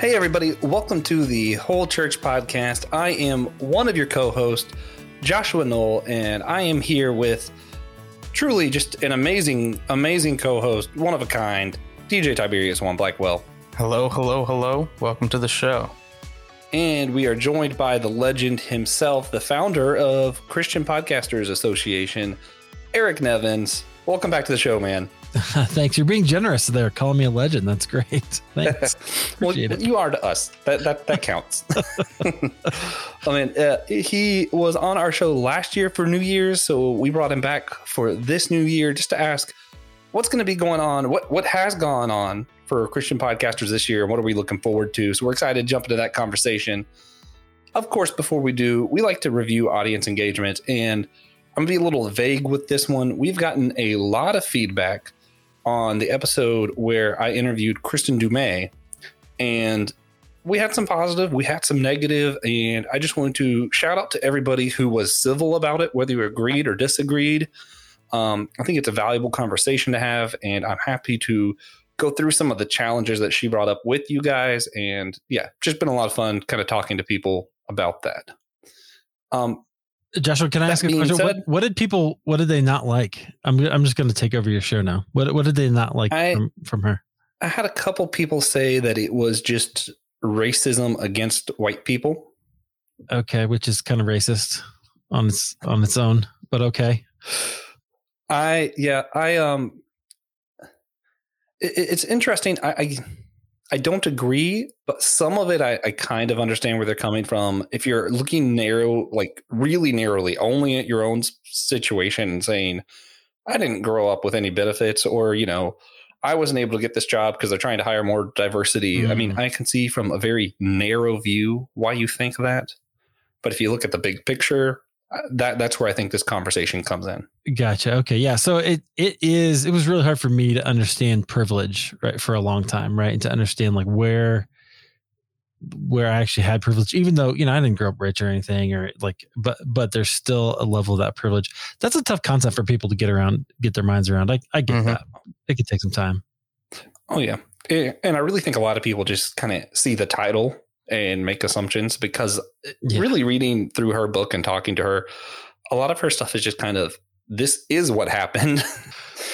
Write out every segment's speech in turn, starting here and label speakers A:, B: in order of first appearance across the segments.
A: Hey, everybody, welcome to the Whole Church Podcast. I am one of your co hosts, Joshua Knoll, and I am here with truly just an amazing, amazing co host, one of a kind, DJ Tiberius One Blackwell.
B: Hello, hello, hello. Welcome to the show.
A: And we are joined by the legend himself, the founder of Christian Podcasters Association, Eric Nevins. Welcome back to the show, man.
C: Thanks. You're being generous there, calling me a legend. That's great. Thanks.
A: well, it. you are to us. That that that counts. I mean, uh, he was on our show last year for New Year's, so we brought him back for this new year just to ask what's going to be going on. What what has gone on for Christian podcasters this year, and what are we looking forward to? So we're excited to jump into that conversation. Of course, before we do, we like to review audience engagement, and I'm gonna be a little vague with this one. We've gotten a lot of feedback on the episode where I interviewed Kristin Du Mez, and we had some positive, we had some negative, and I just wanted to shout out to everybody who was civil about it, whether you agreed or disagreed. Um, I think it's a valuable conversation to have, and I'm happy to go through some of the challenges that she brought up with you guys. And yeah, just been a lot of fun kind of talking to people about that.
C: Um, Joshua, can I ask a question? Said, what, what, did people? What did they not like? I'm I'm just going to take over your show now. What what did they not like I, from, from her?
A: I had a couple people say that it was just racism against white people.
C: Okay, which is kind of racist on its on its own, but okay.
A: I yeah I um. It, it's interesting. I, I I don't agree, but some of it I, I, kind of understand where they're coming from. If you're looking narrow, like really narrowly, only at your own situation and saying, I didn't grow up with any benefits, or, you know, I wasn't able to get this job because they're trying to hire more diversity. Mm. I mean, mm. I can see from a very narrow view why you think that. But if you look at the big picture, that that's where I think this conversation comes in.
C: Gotcha. Okay. Yeah. So it it is it was really hard for me to understand privilege, right, for a long time, right? And to understand like where where I actually had privilege, even though, you know, I didn't grow up rich or anything or like but but there's still a level of that privilege. That's a tough concept for people to get around, get their minds around. I, I get mm-hmm. that. It could take some time.
A: Oh yeah. And I really think a lot of people just kind of see the title and make assumptions because yeah. really reading through her book and talking to her, a lot of her stuff is just kind of this is what happened.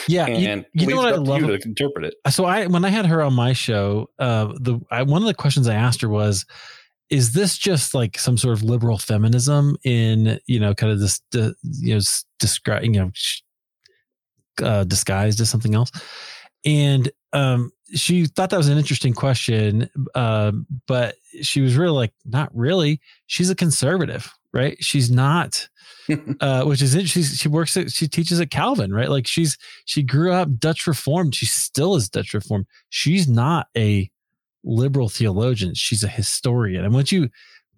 C: Yeah, and you, you know what I love
A: to interpret it.
C: So I when I had her on my show, uh, the I, one of the questions I asked her was, "Is this just like some sort of liberal feminism in you know kind of this uh, you know describe you know uh, disguised as something else?" And um, she thought that was an interesting question, uh, but she was really like, not really. She's a conservative, right? She's not, uh, which is it. She's, she works at, she teaches at Calvin, right? Like she's, she grew up Dutch Reformed. She still is Dutch Reformed. She's not a liberal theologian. She's a historian. And once you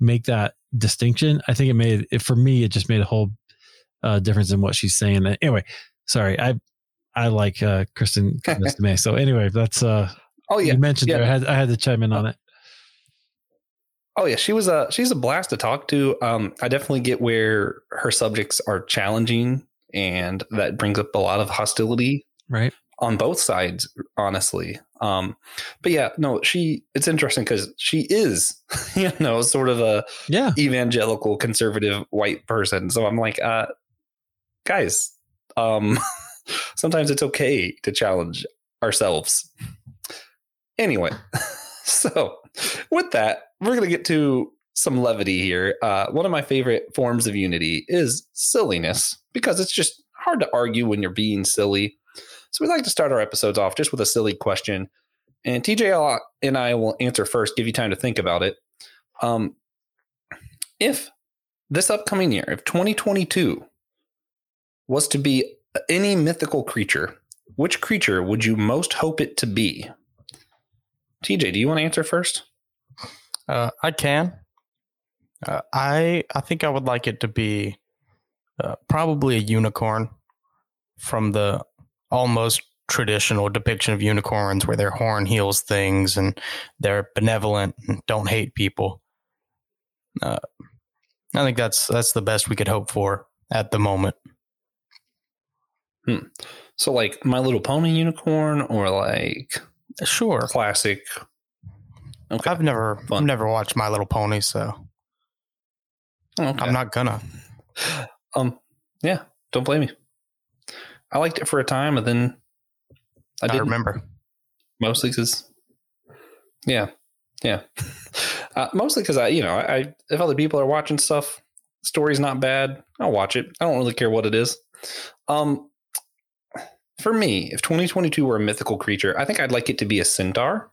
C: make that distinction, I think it made it for me, it just made a whole uh, difference in what she's saying. Anyway, sorry, I I like uh, Kristen May. So anyway, that's uh oh yeah, you mentioned yeah. there. I had I had to chime in on it.
A: Oh yeah, she was a she's a blast to talk to. Um, I definitely get where her subjects are challenging, and that brings up a lot of hostility,
C: right,
A: on both sides. Honestly, um, but yeah, no, she. It's interesting because she is, you know, sort of a
C: yeah
A: evangelical conservative white person. So I'm like, uh, guys, um. sometimes it's okay to challenge ourselves. Anyway, so with that, we're going to get to some levity here. Uh, one of my favorite forms of unity is silliness because it's just hard to argue when you're being silly. So we'd like to start our episodes off just with a silly question. And TJ and I will answer first, give you time to think about it. Um, if this upcoming year, if 2022 was to be any mythical creature, which creature would you most hope it to be? TJ, do you want to answer first?
B: Uh, I can. Uh, I I think I would like it to be uh, probably a unicorn from the almost traditional depiction of unicorns, where their horn heals things and they're benevolent and don't hate people. Uh, I think that's that's the best we could hope for at the moment.
A: Hmm. So like My Little Pony unicorn or like
B: sure
A: classic. Okay.
B: I've never
A: Fun.
B: I've never watched My Little Pony, so
A: okay.
B: I'm not gonna.
A: Um, yeah, don't blame me. I liked it for a time, and then I
B: I,
A: didn't.
B: remember.
A: mostly because, yeah, yeah, uh, mostly because I, you know, I if other people are watching stuff, story's not bad, I'll watch it. I don't really care what it is. Um, for me, if 2022 were a mythical creature, I think I'd like it to be a centaur.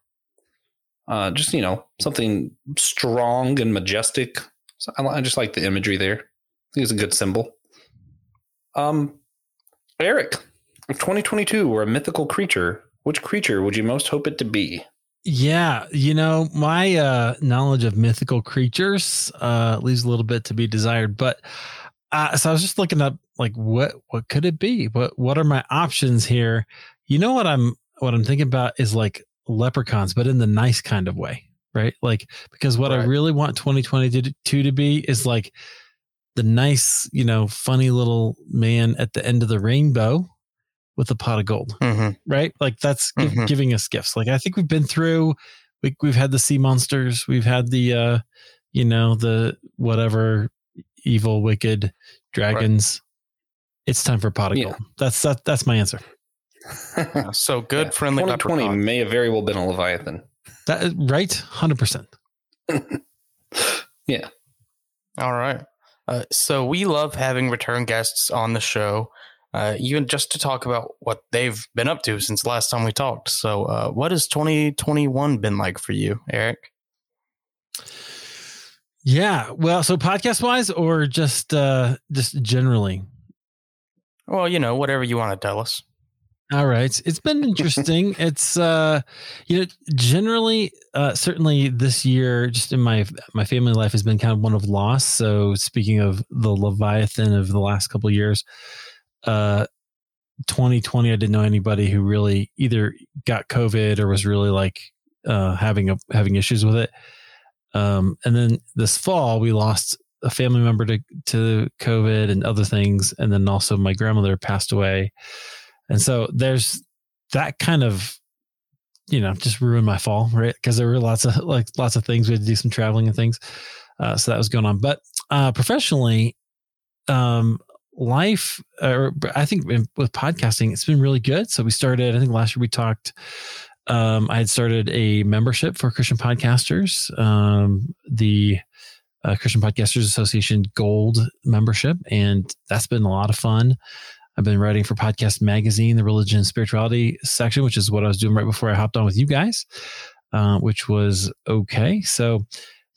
A: Uh, just you know, something strong and majestic. So I, I just like the imagery there. I think it's a good symbol. Um, Eric, if 2022 were a mythical creature, which creature would you most hope it to be?
C: Yeah, you know, my uh knowledge of mythical creatures uh leaves a little bit to be desired, but uh so I was just looking up like what what could it be? What what are my options here? You know what I'm what I'm thinking about is like leprechauns, but in the nice kind of way, right? Like because what I really want 2022 to be is like the nice, you know, funny little man at the end of the rainbow with a pot of gold
B: hmm
C: right? Like that's
B: Mhm.
C: giving us gifts. Like I think we've been through. We, we've had the sea monsters. We've had the, uh, you know, the whatever evil, wicked dragons. It's time for pot of
A: Yeah.
C: gold. That's that. That's my answer.
B: So good,
A: Yeah.
B: friendly
A: 2020 may have very well been a Leviathan.
C: That right, hundred percent. Yeah.
B: All right. Uh, so we love having return guests on the show, uh, even just to talk about what they've been up to since last time we talked. So, uh, what has 2021 been like for you, Eric?
C: Yeah. Well, so podcast wise, or just uh just generally.
B: Well, you know, whatever you want to tell us.
C: All right. It's been interesting. it's uh you know generally uh certainly this year just in my my family life has been kind of one of loss. So speaking of the Leviathan of the last couple of years, uh 2020 I didn't know anybody who really either got COVID or was really like uh having a having issues with it. Um and then this fall we lost a family member to to COVID and other things and then also my grandmother passed away. And so there's that kind of, you know, just ruined my fall, right? Because there were lots of like lots of things. We had to do some traveling and things. Uh, so that was going on. But uh, professionally, um, life, or I think in- with podcasting, it's been really good. So we started, I think last year we talked, um, I had started a membership for Christian podcasters, um, the uh, Christian Podcasters Association Gold membership. And that's been a lot of fun. I've been writing for Podcast Magazine, the religion and spirituality section, which is what I was doing right before I hopped on with you guys, uh, which was okay. So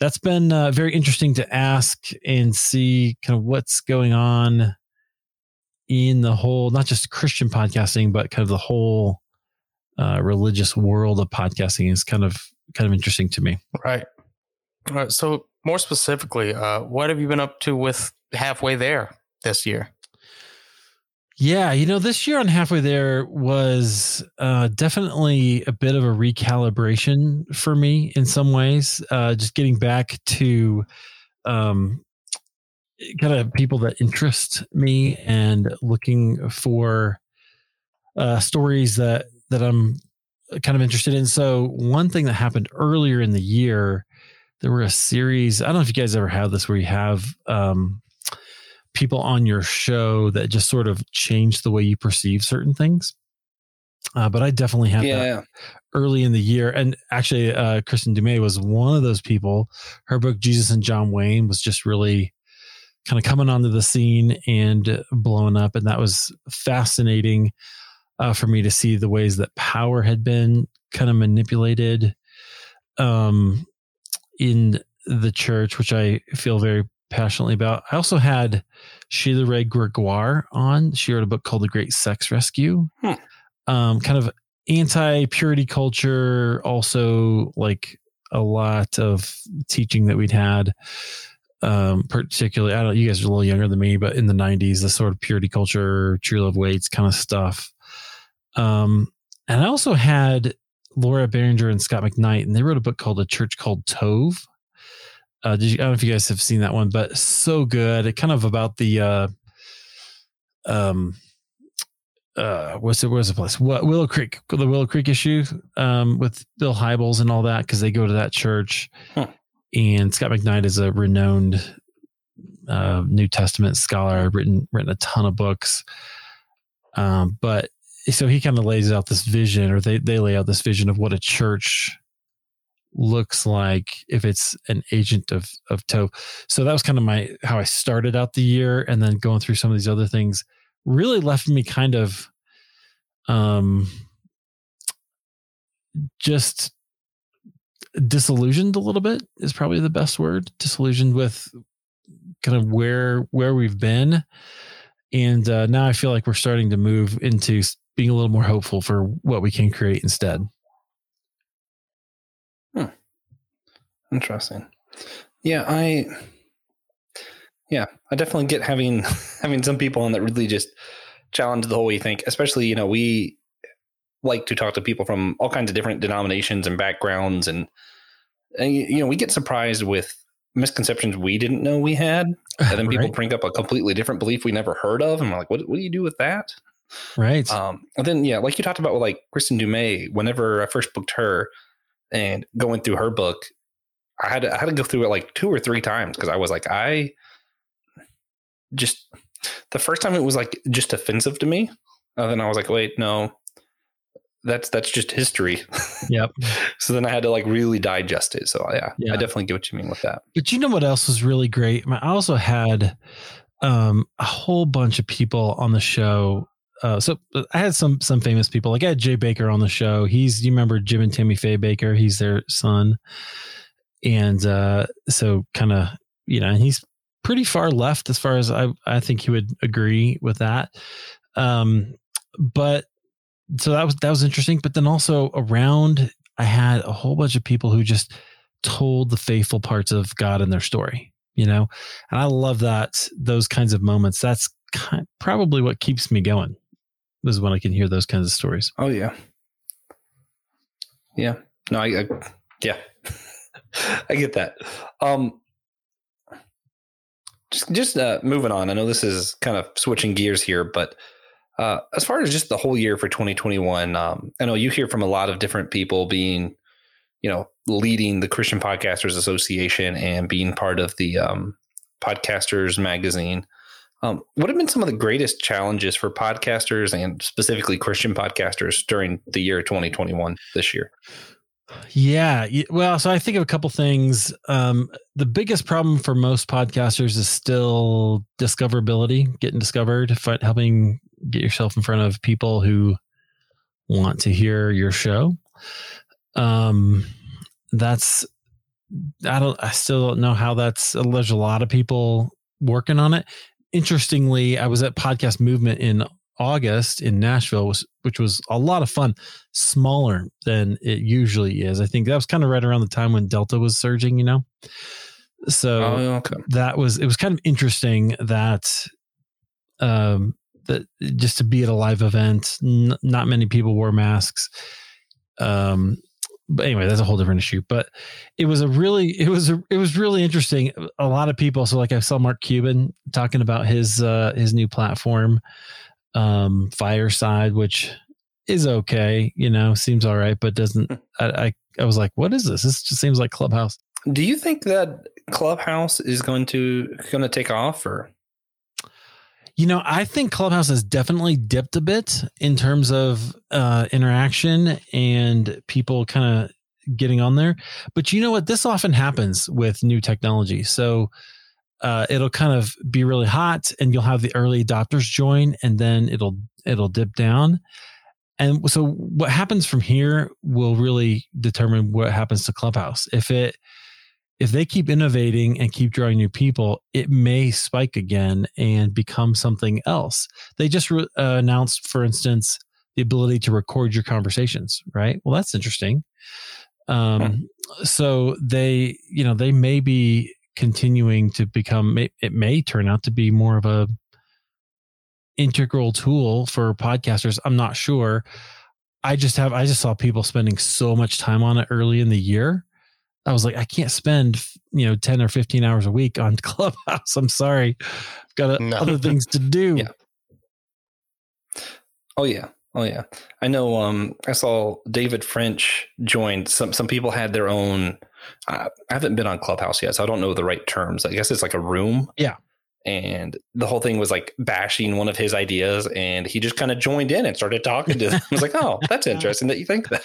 C: that's been uh, very interesting to ask and see kind of what's going on in the whole, not just Christian podcasting, but kind of the whole uh, religious world of podcasting is kind of kind of interesting to me.
B: Right. All right. So, more specifically, uh, what have you been up to with halfway there this year?
C: Yeah, you know, this year on halfway there was uh, definitely a bit of a recalibration for me in some ways. Uh, just getting back to um, kind of people that interest me and looking for uh, stories that that I'm kind of interested in. So one thing that happened earlier in the year, there were a series. I don't know if you guys ever had this where you have. Um, people on your show that just sort of change the way you perceive certain things. Uh, but I definitely had that
A: yeah.
C: early in the year. And actually, uh, Kristin Du Mez was one of those people. Her book, Jesus and John Wayne, was just really kind of coming onto the scene and blowing up. And that was fascinating uh, for me to see the ways that power had been kind of manipulated um, in the church, which I feel very passionately about. I also had Sheila Wray Gregoire on. She wrote a book called The Great Sex Rescue.
A: Hmm.
C: Um, kind of anti purity culture, also like a lot of teaching that we'd had. Um, particularly, I don't know, you guys are a little younger than me, but in the 90s, the sort of purity culture, true love waits kind of stuff. Um, and I also had Laura Barringer and Scot McKnight, and they wrote a book called A Church Called Tove. Uh, did you, I don't know if you guys have seen that one, but so good. It kind of about the uh, um, uh, what's the what's the place? What Willow Creek, the Willow Creek issue um, with Bill Hybels and all that because they go to that church,
A: Huh.
C: and Scot McKnight is a renowned uh, New Testament scholar, written written a ton of books. Um, but so he kind of lays out this vision, or they they lay out this vision of what a church looks like if it's an agent of of tov. So that was kind of my how I started out the year, and then going through some of these other things really left me kind of um just disillusioned a little bit is probably the best word disillusioned with kind of where where we've been and uh, now i feel like we're starting to move into being a little more hopeful for what we can create instead
A: Interesting. Yeah, I yeah, I definitely get having having some people on that really just challenge the whole way you think. Especially, you know, we like to talk to people from all kinds of different denominations and backgrounds and, and you you know, we get surprised with misconceptions we didn't know we had. And then people
C: right,
A: bring up a completely different belief we never heard of. And we're like, what, what do you do with that?
C: Right.
A: Um, and then yeah, like you talked about with like Kristin Du Mez, whenever I first booked her and going through her book, I had to, I had to go through it like two or three times because I was like, I just the first time it was like just offensive to me. And then I was like, wait, no, that's that's just history.
C: yep
A: so then I had to like really digest it. So yeah,
C: Yeah.
A: I definitely get what you mean with that.
C: But you know what else was really great? I also had um, a whole bunch of people on the show. Uh, so I had some some famous people. Like I had Jay Bakker on the show. He's you remember Jim and Tammy Faye Bakker? He's their son, and uh, so kind of you know he's pretty far left as far as I I think he would agree with that. Um, but so that was that was interesting. But then also around, I had a whole bunch of people who just told the faithful parts of God in their story, you know? And I love that, those kinds of moments. That's kind, probably what keeps me going, is when I can hear those kinds of stories.
A: Oh yeah, yeah. No, I, I yeah, I get that. Um, just just uh, moving on. I know this is kind of switching gears here, but uh, as far as just the whole year for 2021, um, I know you hear from a lot of different people being, you know, leading the Christian Podcasters Association and being part of the um, Podcasters Magazine. Um, what have been some of the greatest challenges for podcasters and specifically Christian podcasters during the year 2021 this year?
C: Yeah. Well, so I think of a couple things. Um, the biggest problem for most podcasters is still discoverability, getting discovered, helping get yourself in front of people who want to hear your show. Um, that's, I don't, I still don't know how that's, there's a lot of people working on it. Interestingly, I was at Podcast Movement in August in Nashville, which was a lot of fun smaller than it usually is. I think that was kind of right around the time when Delta was surging, you know? So
A: Oh, okay.
C: that was, it was kind of interesting that, um, that just to be at a live event, n- not many people wore masks. Um, but anyway, that's a whole different issue. But it was a really, it was a, it was really interesting. A lot of people. So like I saw Mark Cuban talking about his uh, his new platform, um, Fireside, which is okay. You know, seems all right, but doesn't. I, I I was like, what is this? This just seems like Clubhouse.
A: Do you think that Clubhouse is going to going to take off or
C: You know, I think Clubhouse has definitely dipped a bit in terms of uh, interaction and people kind of getting on there. But you know what? This often happens with new technology. So uh, it'll kind of be really hot, and you'll have the early adopters join, and then it'll it'll dip down. And so what happens from here will really determine what happens to Clubhouse. If it if they keep innovating and keep drawing new people, it may spike again and become something else. They just re- uh, announced, for instance, the ability to record your conversations. Right? Well, that's interesting. Um, So they, you know, they may be continuing to become. may- It may turn out to be more of a integral tool for podcasters. I'm not sure. I just have. I just saw people spending so much time on it early in the year. I was like, I can't spend, you know, 10 or 15 hours a week on Clubhouse. I'm sorry. I've got
B: No.
C: other things to do.
A: Yeah. Oh yeah. Oh yeah. I know um I saw David French joined some some people had their own uh, I haven't been on Clubhouse yet, so I don't know the right terms. I guess it's like a room.
C: Yeah.
A: And the whole thing was like bashing one of his ideas, and he just kind of joined in and started talking to them. I was like, "Oh, that's interesting that you think that."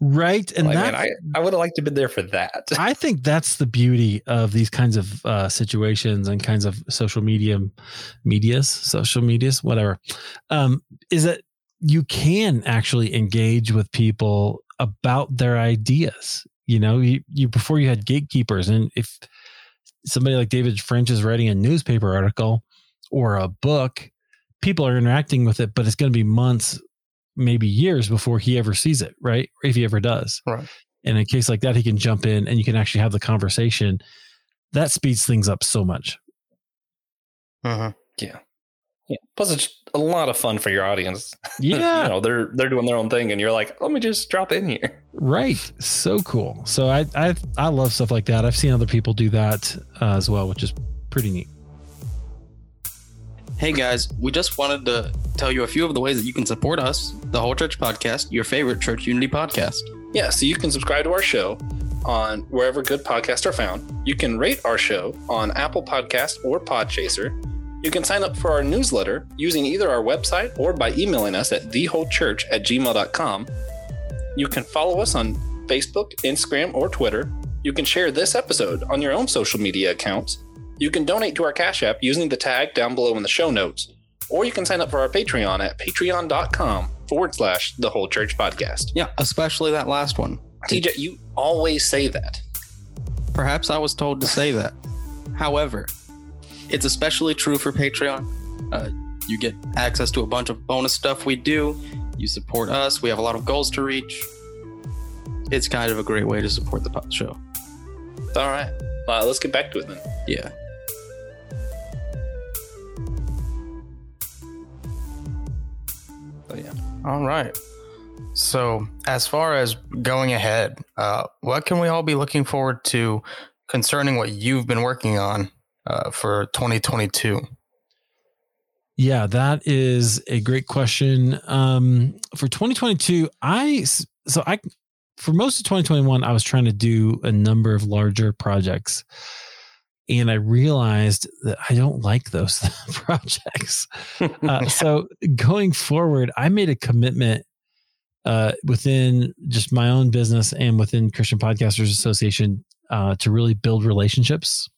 C: Right, and
A: Like,
C: that
A: man, I, I would have liked to have been there for that.
C: I think that's the beauty of these kinds of uh, situations and kinds of social media, medias, social medias, whatever, um, is that you can actually engage with people about their ideas. You know, you, you before you had gatekeepers, and if somebody like David French is writing a newspaper article or a book, people are interacting with it, but it's going to be months, maybe years before he ever sees it, right? If he ever does.
B: Right.
C: And in a case like that, he can jump in and you can actually have the conversation. That speeds things up so much.
B: hmm
A: yeah. Plus, it's a lot of fun for your audience.
C: Yeah.
A: you know, they're they're doing their own thing, and you're like, "Let me just drop in here."
C: Right. So cool. So I I I love stuff like that. I've seen other people do that uh, as well, which is pretty neat.
D: Hey guys, we just wanted to tell you a few of the ways that you can support us, the Whole Church Podcast, your favorite church unity podcast.
A: Yeah, so you can subscribe to our show on wherever good podcasts are found. You can rate our show on Apple Podcast or Podchaser. You can sign up for our newsletter using either our website or by emailing us at thewholechurch at gmail.com. You can follow us on Facebook, Instagram, or Twitter. You can share this episode on your own social media accounts. You can donate to our Cash App using the tag down below in the show notes. Or you can sign up for our Patreon at patreon.com forward slash the whole church podcast.
D: Yeah, especially that last one.
A: TJ, you always say that.
D: Perhaps I was told to say that. However, it's especially true for Patreon. Uh, you get access to a bunch of bonus stuff we do. You support us. We have a lot of goals to reach. It's kind of a great way to support the show.
A: All right. Uh, let's get back to it then.
D: Yeah.
A: So, yeah.
B: All right. So, as far as going ahead, uh, what can we all be looking forward to concerning what you've been working on uh, for 2022?
C: Yeah, that is a great question. Um, for 2022, I so I for most of 2021, I was trying to do a number of larger projects, and I realized that I don't like those projects. Uh, so going forward, I made a commitment uh, within just my own business and within Christian Podcasters Association uh, to really build relationships.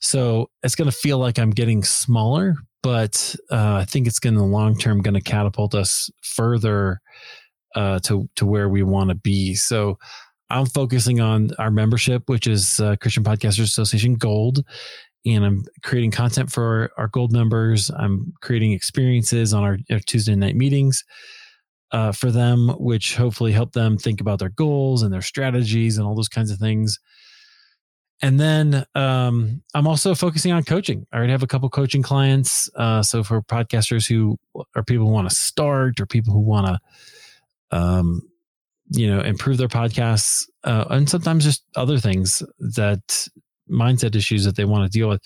C: So it's going to feel like I'm getting smaller, but uh, I think it's going to long term going to catapult us further uh, to to where we want to be. So I'm focusing on our membership, which is uh, Christian Podcasters Association Gold, and I'm creating content for our Gold members. I'm creating experiences on our, our Tuesday night meetings. Uh, for them, which hopefully help them think about their goals and their strategies and all those kinds of things. And then um, I'm also focusing on coaching. I already have a couple coaching clients. Uh, so for podcasters who are people who want to start or people who want to, um, you know, improve their podcasts, uh, and sometimes just other things that mindset issues that they want to deal with.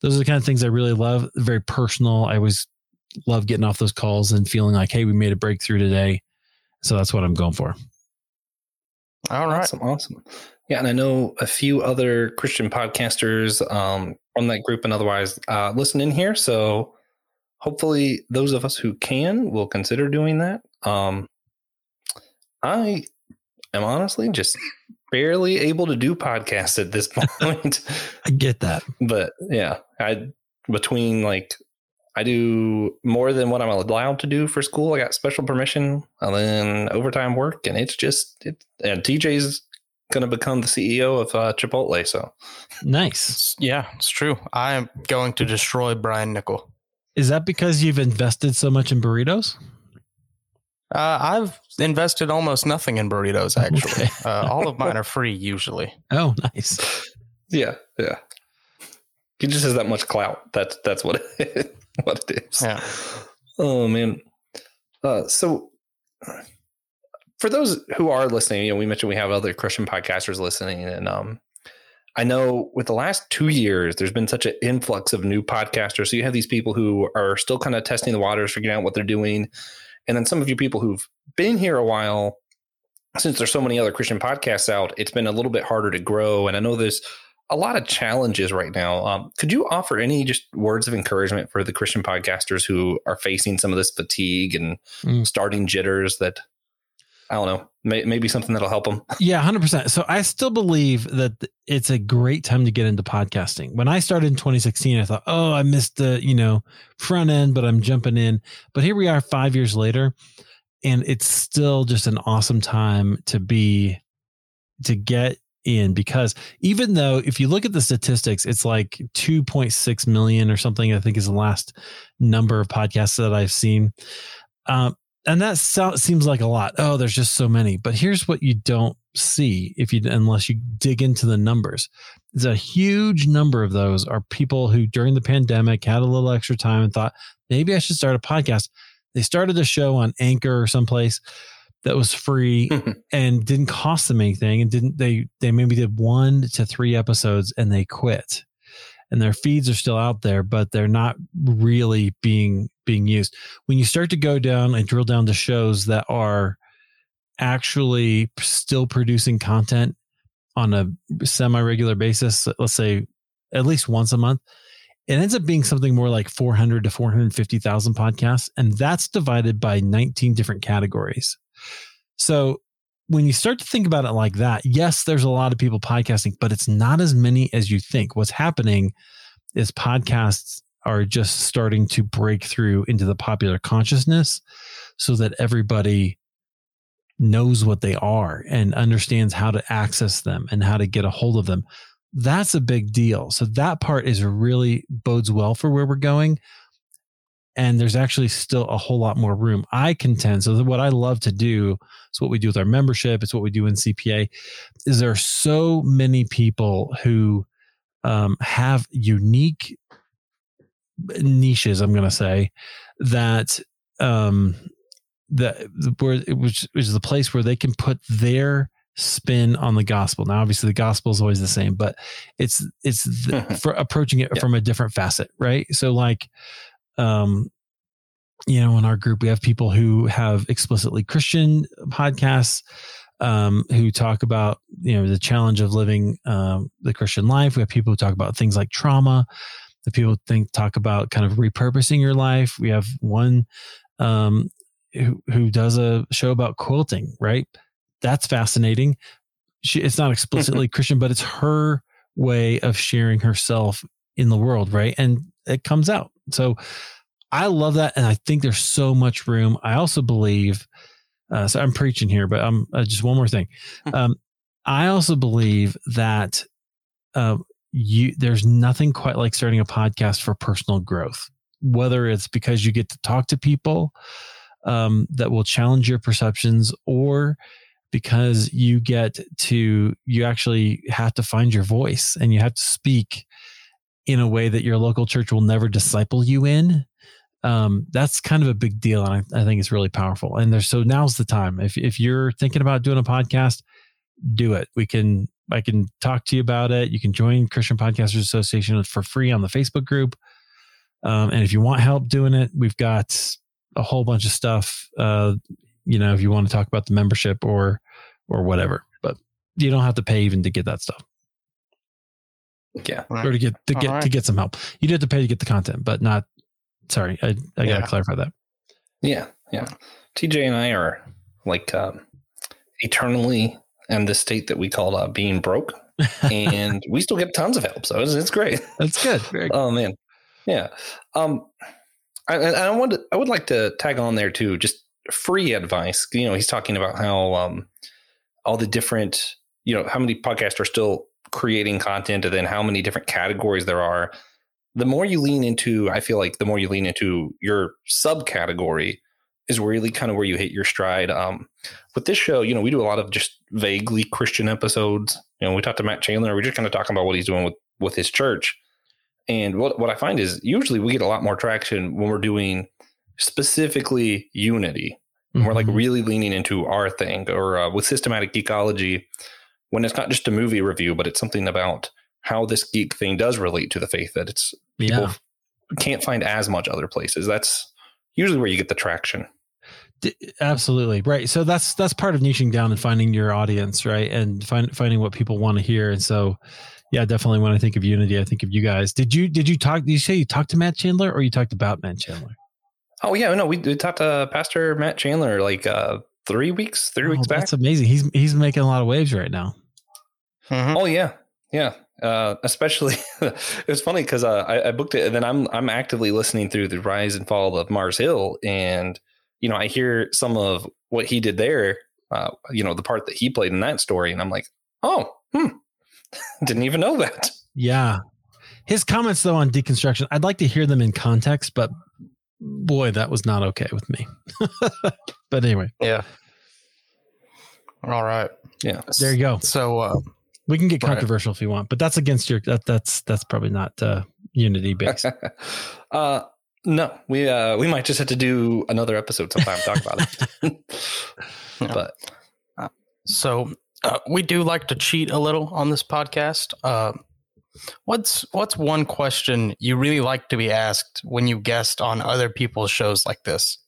C: Those are the kind of things I really love. Very personal. I always love getting off those calls and feeling like, hey, we made a breakthrough today. So that's what I'm going for.
B: All right.
A: Awesome. Awesome. Yeah. And I know a few other Christian podcasters um, from that group and otherwise uh, listen in here. So hopefully those of us who can will consider doing that. Um, I am honestly just barely able to do podcasts at this point.
C: I get that.
A: but yeah, I between like I do more than what I'm allowed to do for school. I got special permission and then overtime work, and it's just it. And TJ's going to become the CEO of uh, Chipotle, so
C: Nice.
B: Yeah, it's true. I am going to destroy Brian Niccol.
C: Is that because you've invested so much in burritos?
B: Uh, I've invested almost nothing in burritos, actually.
C: Okay.
B: uh, all of mine are free usually.
C: Oh, nice.
A: yeah, yeah. He just has that much clout. That's that's what it, what it is.
B: Yeah.
A: Oh man. Uh, so for those who are listening, you know, we mentioned we have other Christian podcasters listening, and um, I know with the last two years, there's been such an influx of new podcasters. So you have these people who are still kind of testing the waters, figuring out what they're doing, And then some of you people who've been here a while, since there's so many other Christian podcasts out, it's been a little bit harder to grow. And I know there's a lot of challenges right now. Um, could you offer any just words of encouragement for the Christian podcasters who are facing some of this fatigue and mm. starting jitters that I don't know, may, maybe something that'll help them.
C: Yeah, 100%. So I still believe that it's a great time to get into podcasting. When I started in 2016, I thought, oh, I missed the, you know, front end, but I'm jumping in. But here we are 5 years later, and it's still just an awesome time to be to get in because even though if you look at the statistics it's like 2.6 million or something i think is the last number of podcasts that i've seen um, and that so, seems like a lot. Oh, there's just so many. But here's what you don't see if you unless you dig into the numbers. There's a huge number of those are people who during the pandemic had a little extra time and thought maybe I should start a podcast. They started a show on Anchor or someplace that was free and didn't cost them anything and didn't they they maybe did 1 to 3 episodes and they quit and their feeds are still out there, but they're not really being being used. When you start to go down and drill down to shows that are actually still producing content on a semi-regular basis, let's say at least once a month, it ends up being something more like 400 to 450,000 podcasts and that's divided by 19 different categories. So when you start to think about it like that, yes, there's a lot of people podcasting, but it's not as many as you think. What's happening is podcasts are just starting to break through into the popular consciousness so that everybody knows what they are and understands how to access them and how to get a hold of them. That's a big deal. So that part is really bodes well for where we're going. And there's actually still a whole lot more room. I contend. So what I love to do is what we do with our membership. It's what we do in CPA. Is there are so many people who um, have unique niches i'm going to say that um that where it was, was the place where they can put their spin on the gospel. Now obviously the gospel is always the same but it's it's the, for approaching it yeah. from a different facet right? So like um you know in our group we have people who have explicitly christian podcasts um, who talk about you know the challenge of living um, the christian life. We have people who talk about things like trauma the people think talk about kind of repurposing your life. We have one um, who who does a show about quilting, right? That's fascinating. She, it's not explicitly Christian, but it's her way of sharing herself in the world, right? And it comes out. So I love that, and I think there's so much room. I also believe. Uh, so I'm preaching here, but I'm uh, just one more thing. Um, I also believe that uh, you there's nothing quite like starting a podcast for personal growth whether it's because you get to talk to people um, that will challenge your perceptions or because you get to you actually have to find your voice and you have to speak in a way that your local church will never disciple you in. Um, that's kind of a big deal and I, I think it's really powerful. And there's so now's the time. If, if you're thinking about doing a podcast do it. We can I can talk to you about it. You can join Christian Podcasters Association for free on the Facebook group. Um, and if you want help doing it, we've got a whole bunch of stuff. Uh, you know, if you want to talk about the membership or or whatever, but you don't have to pay even to get that stuff.
A: Yeah,
C: right. or to get to get right. to get some help. You do have to pay to get the content, but not. Sorry, I I gotta clarify that.
A: Yeah, yeah. TJ and I are like um, eternally and the state that we call uh, being broke, and we still get tons of help. So it's, it's great.
C: That's good.
A: oh man, yeah. Um, I, I want I would like to tag on there too, just free advice. You know, he's talking about how um, all the different, you know, how many podcasts are still creating content, and then how many different categories there are. The more you lean into, I feel like the more you lean into your subcategory, is really kind of where you hit your stride. Um, with this show, you know, we do a lot of just vaguely Christian episodes. You know, we talked to Matt Chandler. We're just kind of talking about what he's doing with with his church. And what what I find is usually we get a lot more traction when we're doing specifically unity. Mm-hmm. We're like mm-hmm. really leaning into our thing, or uh, with systematic geekology, when it's not just a movie review, but it's something about how this geek thing does relate to the faith that it's people yeah. can't find as much other places. That's usually where you get the traction.
C: D- absolutely right. So that's that's part of niching down and finding your audience, right? And find, finding what people want to hear. And so, yeah, definitely. When I think of Unity, I think of you guys. Did you did you talk? Did you say you talked to Matt Chandler or you talked about Matt Chandler?
A: Oh yeah, no, we, we talked to Pastor Matt Chandler like uh, three weeks, three
C: Oh,
A: weeks back.
C: That's amazing. He's he's making a lot of waves right now.
B: Mhm.
A: Oh yeah, yeah. Uh, especially, it was funny because uh, I, I booked it, and then I'm I'm actively listening through the rise and fall of Mars Hill, and you know I hear some of what he did there. Uh, you know the part that he played in that story, and I'm like, oh, hmm, didn't even know that.
C: Yeah. His comments though on deconstruction, I'd like to hear them in context, but boy, that was not okay with me. but anyway,
B: Yeah. All right.
A: Yeah,
C: there you go.
B: So, uh,
C: We can get
B: Right.
C: controversial if you want, but that's against your that that's that's probably not uh unity based.
A: uh, no, we uh, we might just have to do another episode sometime to talk about it.
B: Yeah.
A: But
B: so uh, we do like to cheat a little on this podcast. Uh, what's what's one question you really like to be asked when you guest on other people's shows like this?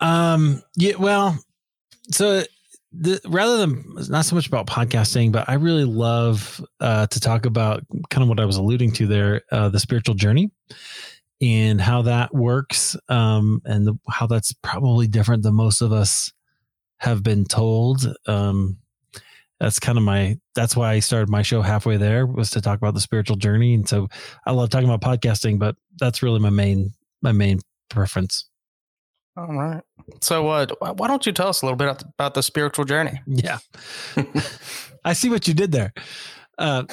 C: Um. Yeah. Well. So, the, rather than not so much about podcasting, but I really love uh, to talk about kind of what I was alluding to there, uh, the spiritual journey, and how that works, um, and the, how that's probably different than most of us have been told. Um, that's kind of my. That's why I started my show halfway there was to talk about the spiritual journey, and so I love talking about podcasting, but that's really my main my main preference.
B: All right. So, uh, why don't you tell us a little bit about the, about the spiritual journey?
C: Yeah. I see what you did there. Uh,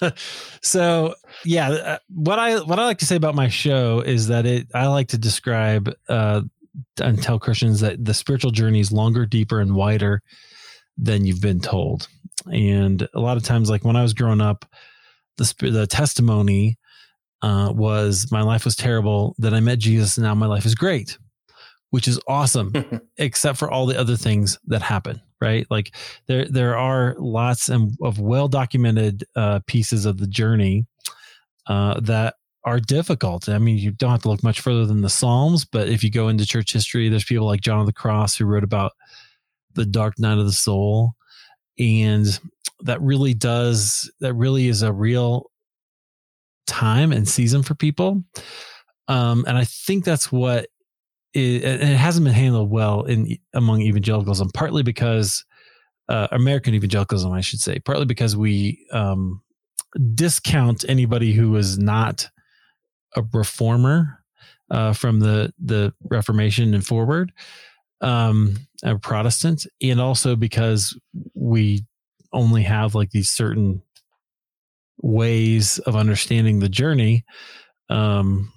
C: so yeah, uh, what I what I like to say about my show is that it I like to describe uh, and tell Christians that the spiritual journey is longer, deeper, and wider than you've been told. And a lot of times, like when I was growing up, the the testimony uh, was my life was terrible. Then I met Jesus, and now my life is great, which is awesome except for all the other things that happen right like there there are lots and of well documented uh, pieces of the journey uh, that are difficult i mean you don't have to look much further than the psalms but if you go into church history there's people like john of the cross who wrote about the dark night of the soul and that really does that really is a real time and season for people. Um, and i think that's what it, and it hasn't been handled well in among evangelicalism, partly because uh, American evangelicalism, I should say, partly because we um, discount anybody who is not a reformer uh, from the the Reformation and forward, um, a Protestant, and also because we only have like these certain ways of understanding the journey. Um,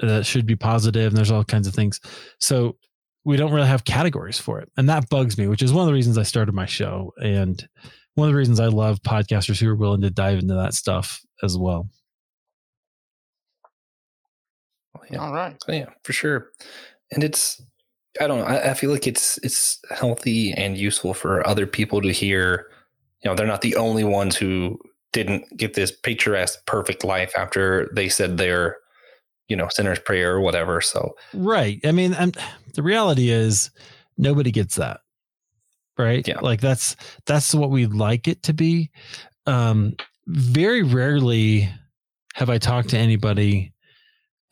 C: that should be positive and there's all kinds of things so we don't really have categories for it and that bugs me which is one of the reasons i started my show and one of the reasons i love podcasters who are willing to dive into that stuff as well
A: yeah,
B: All right.
A: So, yeah, for sure. And it's I don't know. I, I feel like it's it's healthy and useful for other people to hear. You know, they're not the only ones who didn't get this picturesque, perfect life after they said their, you know, sinner's prayer or whatever. So
C: right i mean and the reality is nobody gets that right
A: Yeah.
C: like that's that's what we'd like it to be um very rarely have i talked to anybody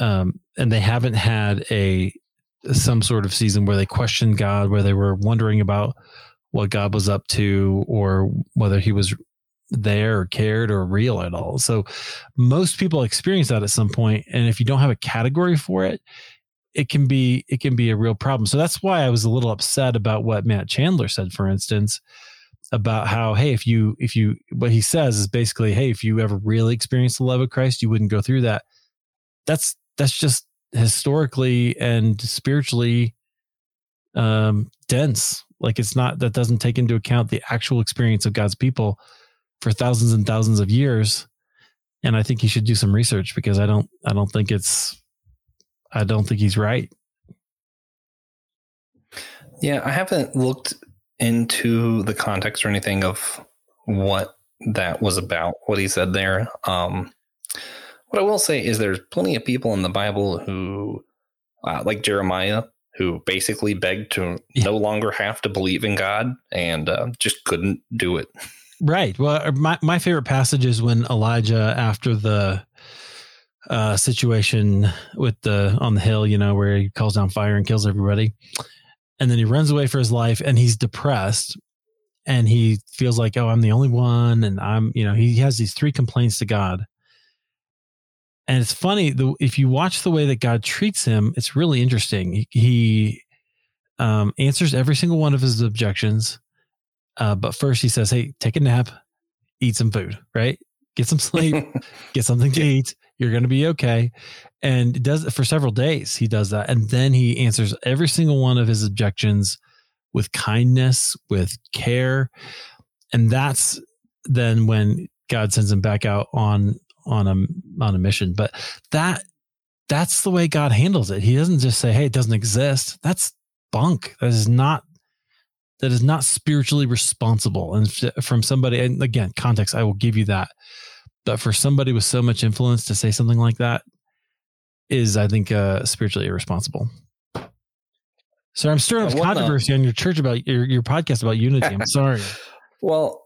C: um and they haven't had a some sort of season where they questioned god where they were wondering about what god was up to or whether he was there or cared or real at all. So most people experience that at some point and if you don't have a category for it it can be it can be a real problem. So that's why i was a little upset about what matt chandler said for instance about how hey if you if you what he says is basically hey if you ever really experienced the love of christ you wouldn't go through that. That's that's just historically and spiritually um dense. Like it's not that doesn't take into account the actual experience of god's people for thousands and thousands of years and i think he should do some research because i don't i don't think it's i don't think he's right
A: yeah, I haven't looked into the context or anything of what that was about, what he said there. Um, what I will say is there's plenty of people in the Bible who uh, like Jeremiah, who basically begged to
C: Yeah.
A: no longer have to believe in God and uh, just couldn't do it.
C: Right. Well, my, my favorite passage is when Elijah, after the uh, situation with the on the hill, you know, where he calls down fire and kills everybody, and then he runs away for his life, and he's depressed, and he feels like, oh, I'm the only one, and I'm, you know, he has these three complaints to God, and it's funny the if you watch the way that God treats him, it's really interesting. He, he um, answers every single one of his objections. Uh, but first he says, Hey, take a nap, eat some food, right? Get some sleep, get something to eat. You're going to be okay. And it does for several days. He does that. And then he answers every single one of his objections with kindness, with care. And that's then when God sends him back out on, on a, on a mission. But that, that's the way God handles it. He doesn't just say, Hey, it doesn't exist. That's bunk. That is not that is not spiritually responsible. And from somebody and again context i will give you that. But for somebody with so much influence to say something like that is i think uh spiritually irresponsible. So i'm stirring up
A: Well, no.
C: controversy on your church about your, your podcast about unity. I'm sorry.
A: Well,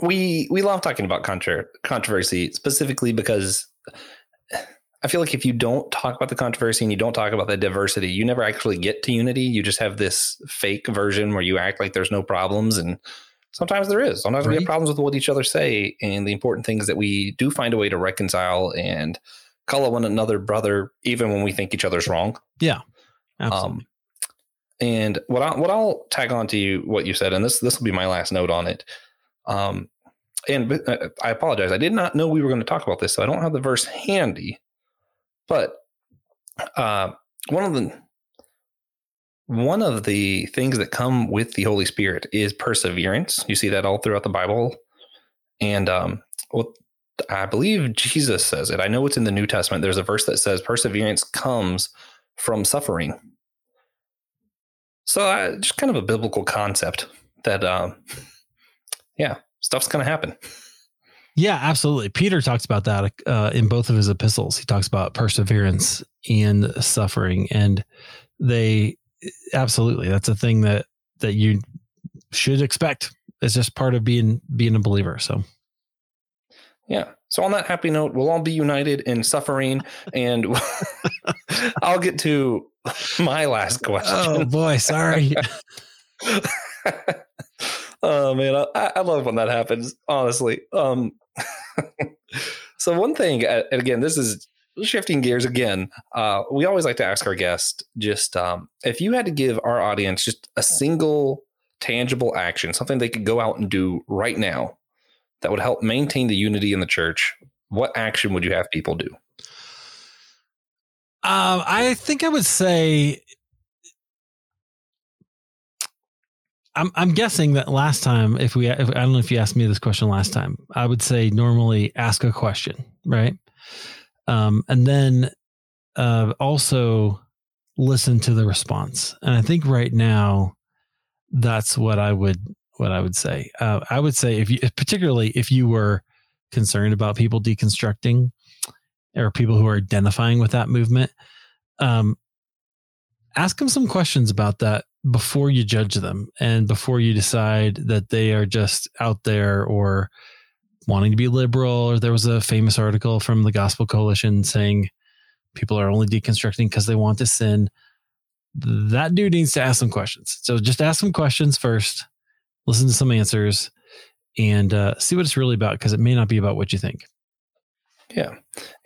A: we we love talking about contra- controversy specifically because I feel like if you don't talk about the controversy and you don't talk about the diversity, you never actually get to unity. You just have this fake version where you act like there's no problems, and sometimes there is. Sometimes we have problems with what each other say, and the important thing is that we do find a way to reconcile and call one another brother, even when we think each other's wrong. Yeah.
C: Absolutely.
A: Um, and what I what I'll tag on to you what you said, and this this will be my last note on it. Um, and uh, I apologize, I did not know we were going to talk about this, so I don't have the verse handy. But uh, one of the one of the things that come with the Holy Spirit is perseverance. You see that all throughout the Bible, and um, what I believe Jesus says it. I know it's in the New Testament. There's a verse that says perseverance comes from suffering. So uh, just kind of a biblical concept that, um, yeah, stuff's going to happen.
C: Yeah, absolutely. Peter talks about that uh, in both of his epistles. He talks about perseverance and suffering, and they absolutely that's a thing that that you should expect. It's just part of being being a believer. So
A: Yeah. So on that happy note, we'll all be united in suffering, and I'll get to my last question.
C: oh boy, sorry.
A: oh man, I, I love when that happens. Honestly, um, so one thing, and again, this is shifting gears again. Uh, we always like to ask our guest just um, if you had to give our audience just a single tangible action, something they could go out and do right now that would help maintain the unity in the church. What action would you have people do?
C: Um, I think I would say I'm I'm guessing that last time, if we, if, I don't know if you asked me this question last time, I would say normally ask a question, right? Um, and then uh, also listen to the response. And I think right now, that's what I would what I would say. Uh, I would say if you, particularly if you were concerned about people deconstructing or people who are identifying with that movement, um, ask them some questions about that before you judge them and before you decide that they are just out there or wanting to be liberal. Or there was a famous article from the Gospel Coalition saying people are only deconstructing because they want to sin. That dude needs to ask some questions. So just ask some questions first, listen to some answers, and uh, see what it's really about because it may not be about what you think.
A: Yeah.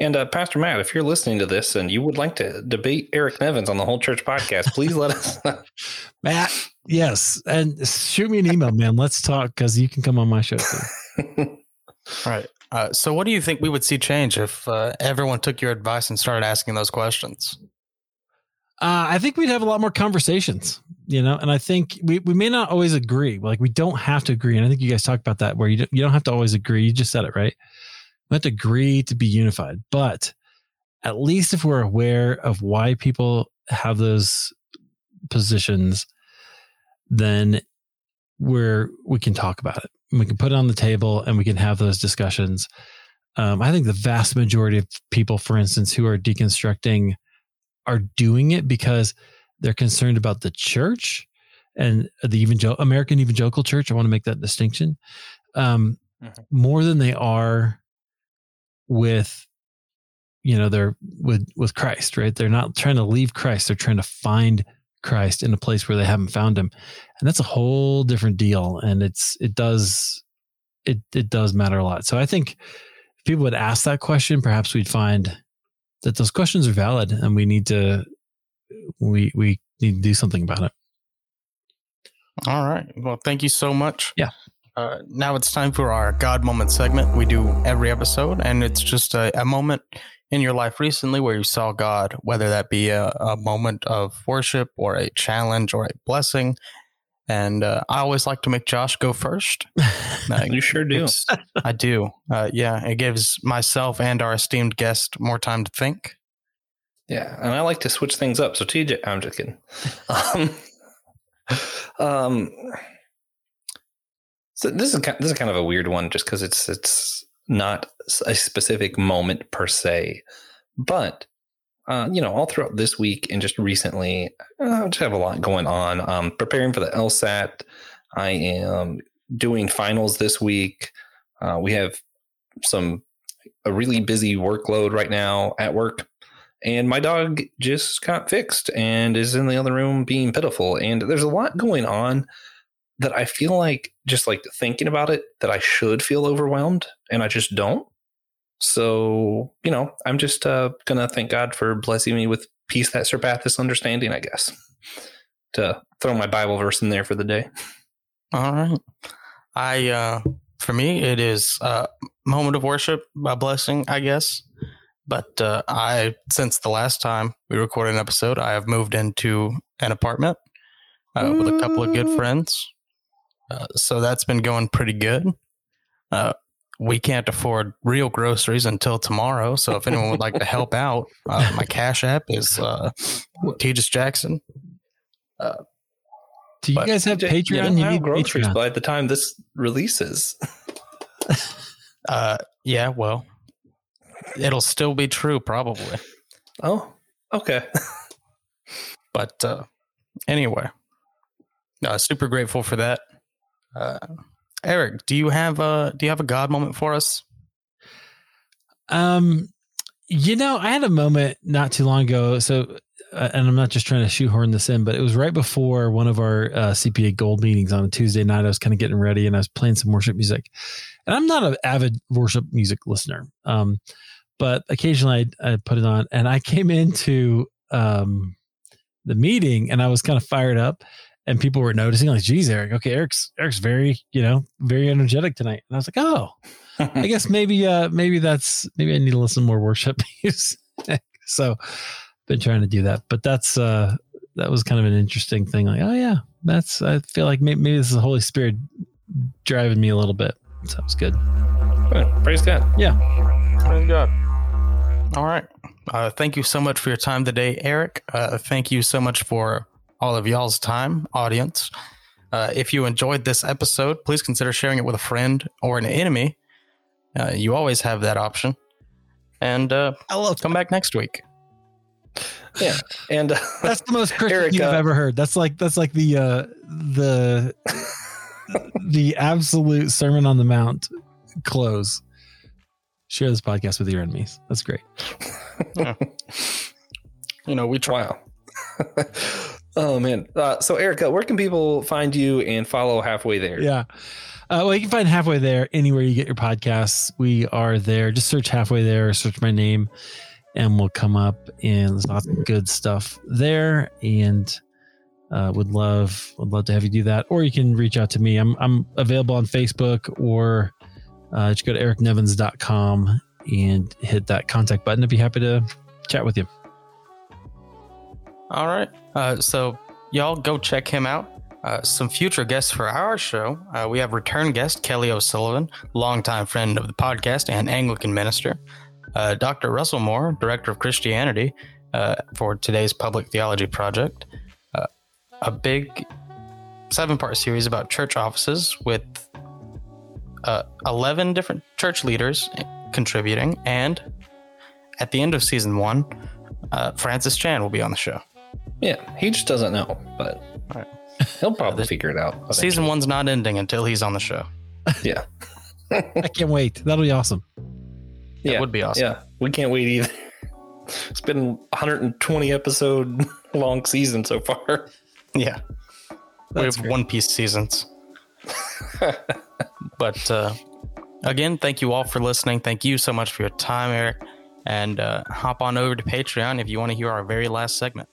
A: And uh, Pastor Matt, if you're listening to this and you would like to debate Eric Nevins on the Whole Church podcast, please let us know.
C: Matt, yes. And shoot me an email, man. Let's talk because you can come on my show too.
B: Right. Uh, so, what do you think we would see change if uh, everyone took your advice and started asking those questions?
C: Uh, I think we'd have a lot more conversations, you know, and I think we, we may not always agree. Like we don't have to agree. And I think you guys talked about that where you don't, you don't have to always agree. You just said it right. We have to agree to be unified, but at least if we're aware of why people have those positions, then we're, we can talk about it. We can put it on the table and we can have those discussions. Um, I think the vast majority of people, for instance, who are deconstructing are doing it because they're concerned about the church and the evangel- American evangelical church. I want to make that distinction um,
A: Mhm.
C: more than they are with you know they're with with Christ, right? They're not trying to leave Christ; they're trying to find Christ in a place where they haven't found him, and that's a whole different deal. And it's it does it it does matter a lot. So I think if people would ask that question, perhaps we'd find that those questions are valid, and we need to we we need to do something about it.
B: All right. Well, thank you so much.
C: Yeah.
B: Uh, now it's time for our God moment segment. We do every episode, and it's just a, a moment in your life recently where you saw God, whether that be a, a moment of worship or a challenge or a blessing. And uh, I always like to make Josh go first. Uh,
A: You sure do.
B: I do. Uh, yeah, it gives myself and our esteemed guest more time to think.
A: Yeah, and I like to switch things up. So TJ, I'm just kidding. Um, um, so this is this is kind of a weird one, just because it's it's not a specific moment per se, but uh, you know, all throughout this week and just recently, uh, I just have a lot going on. Um, preparing for the LSAT, I am doing finals this week. Uh, we have some a really busy workload right now at work. And my dog just got fixed and is in the other room being pitiful. And there's a lot going on that i feel like just like thinking about it that i should feel overwhelmed and i just don't so you know i'm just uh, gonna thank god for blessing me with peace that surpasses understanding i guess to throw my bible verse in there for the day
B: All right. I uh for me it is a moment of worship, a blessing, I guess. But uh I since the last time we recorded an episode, I have moved into an apartment uh, with a couple of good friends. Uh, so that's been going pretty good. Uh we can't afford real groceries until tomorrow. So if anyone would like to help out, uh, my Cash App is uh, Tejas Jackson.
C: Do you guys have Patreon?
A: don't
C: You
A: have
C: need
A: groceries
C: Patreon.
A: by the time this releases
B: Uh, yeah, well, it'll still be true probably.
A: oh okay
B: But uh, anyway, uh, super grateful for that. Uh, Eric, do you have a do you have a God moment for us?
C: Um, you know, I had a moment not too long ago. So, uh, and I'm not just trying to shoehorn this in, but it was right before one of our uh, CPA Gold meetings on a Tuesday night. I was kind of getting ready, and I was playing some worship music. And I'm not an avid worship music listener, um, but occasionally I, I put it on, and I came into um, the meeting, and I was kind of fired up. And people were noticing, like, "Geez, Eric. Okay, Eric's Eric's very, you know, very energetic tonight." And I was like, "Oh, I guess maybe uh maybe that's maybe I need to listen more worship music. so been trying to do that. But that's uh that was kind of an interesting thing. Like, oh yeah, that's I feel like maybe, maybe this is the Holy Spirit driving me a little bit. So it was good.
A: praise god Yeah.
B: Praise God. All right. Uh, thank you so much for your time today, Eric. Uh, thank you so much for all of y'all's time, audience. Uh, if you enjoyed this episode, please consider sharing it with a friend or an enemy. Uh, you always have that option. And uh,
C: I love
B: come back next week.
A: Yeah, and uh,
C: that's the most Christian
A: Eric,
C: thing I've
A: uh,
C: ever heard. That's like that's like the uh the the absolute Sermon on the Mount close. Share this podcast with your enemies. That's great.
B: You know, we try.
A: Oh man. Uh, so Erica, where can people find you and follow halfway there?
C: Yeah. Uh, well, you can find halfway there anywhere you get your podcasts. We are there. Just search halfway there, search my name, and we'll come up. And there's lots of good stuff there. And uh, would love would love to have you do that. Or you can reach out to me. I'm I'm available on Facebook or uh, just go to ericnevins.com and hit that contact button. I'd be happy to chat with you.
B: All right. Uh, so y'all go check him out. Uh, some future guests for our show. Uh, we have return guest Kelly O'Sullivan, longtime friend of the podcast and Anglican minister. Uh, Dr. Russell Moore, director of Christianity uh, for today's public theology project. Uh, a big seven-part series about church offices with uh, 11 different church leaders contributing, and at the end of season one, Francis Chan will be on the show.
A: Yeah, he just doesn't know, but
B: Right.
A: he'll probably
B: this-
A: figure it out. eventually.
B: Season one's not ending until he's on the show.
A: Yeah,
C: I can't wait. That'll be awesome.
B: That
A: yeah,
B: would be awesome.
A: yeah. We can't wait either. It's been 120 episode long season so far.
B: Yeah. we have
C: great.
B: One Piece seasons. but uh, again, thank you all for listening. Thank you so much for your time, Eric. And uh, hop on over to Patreon if you want to hear our very last segment.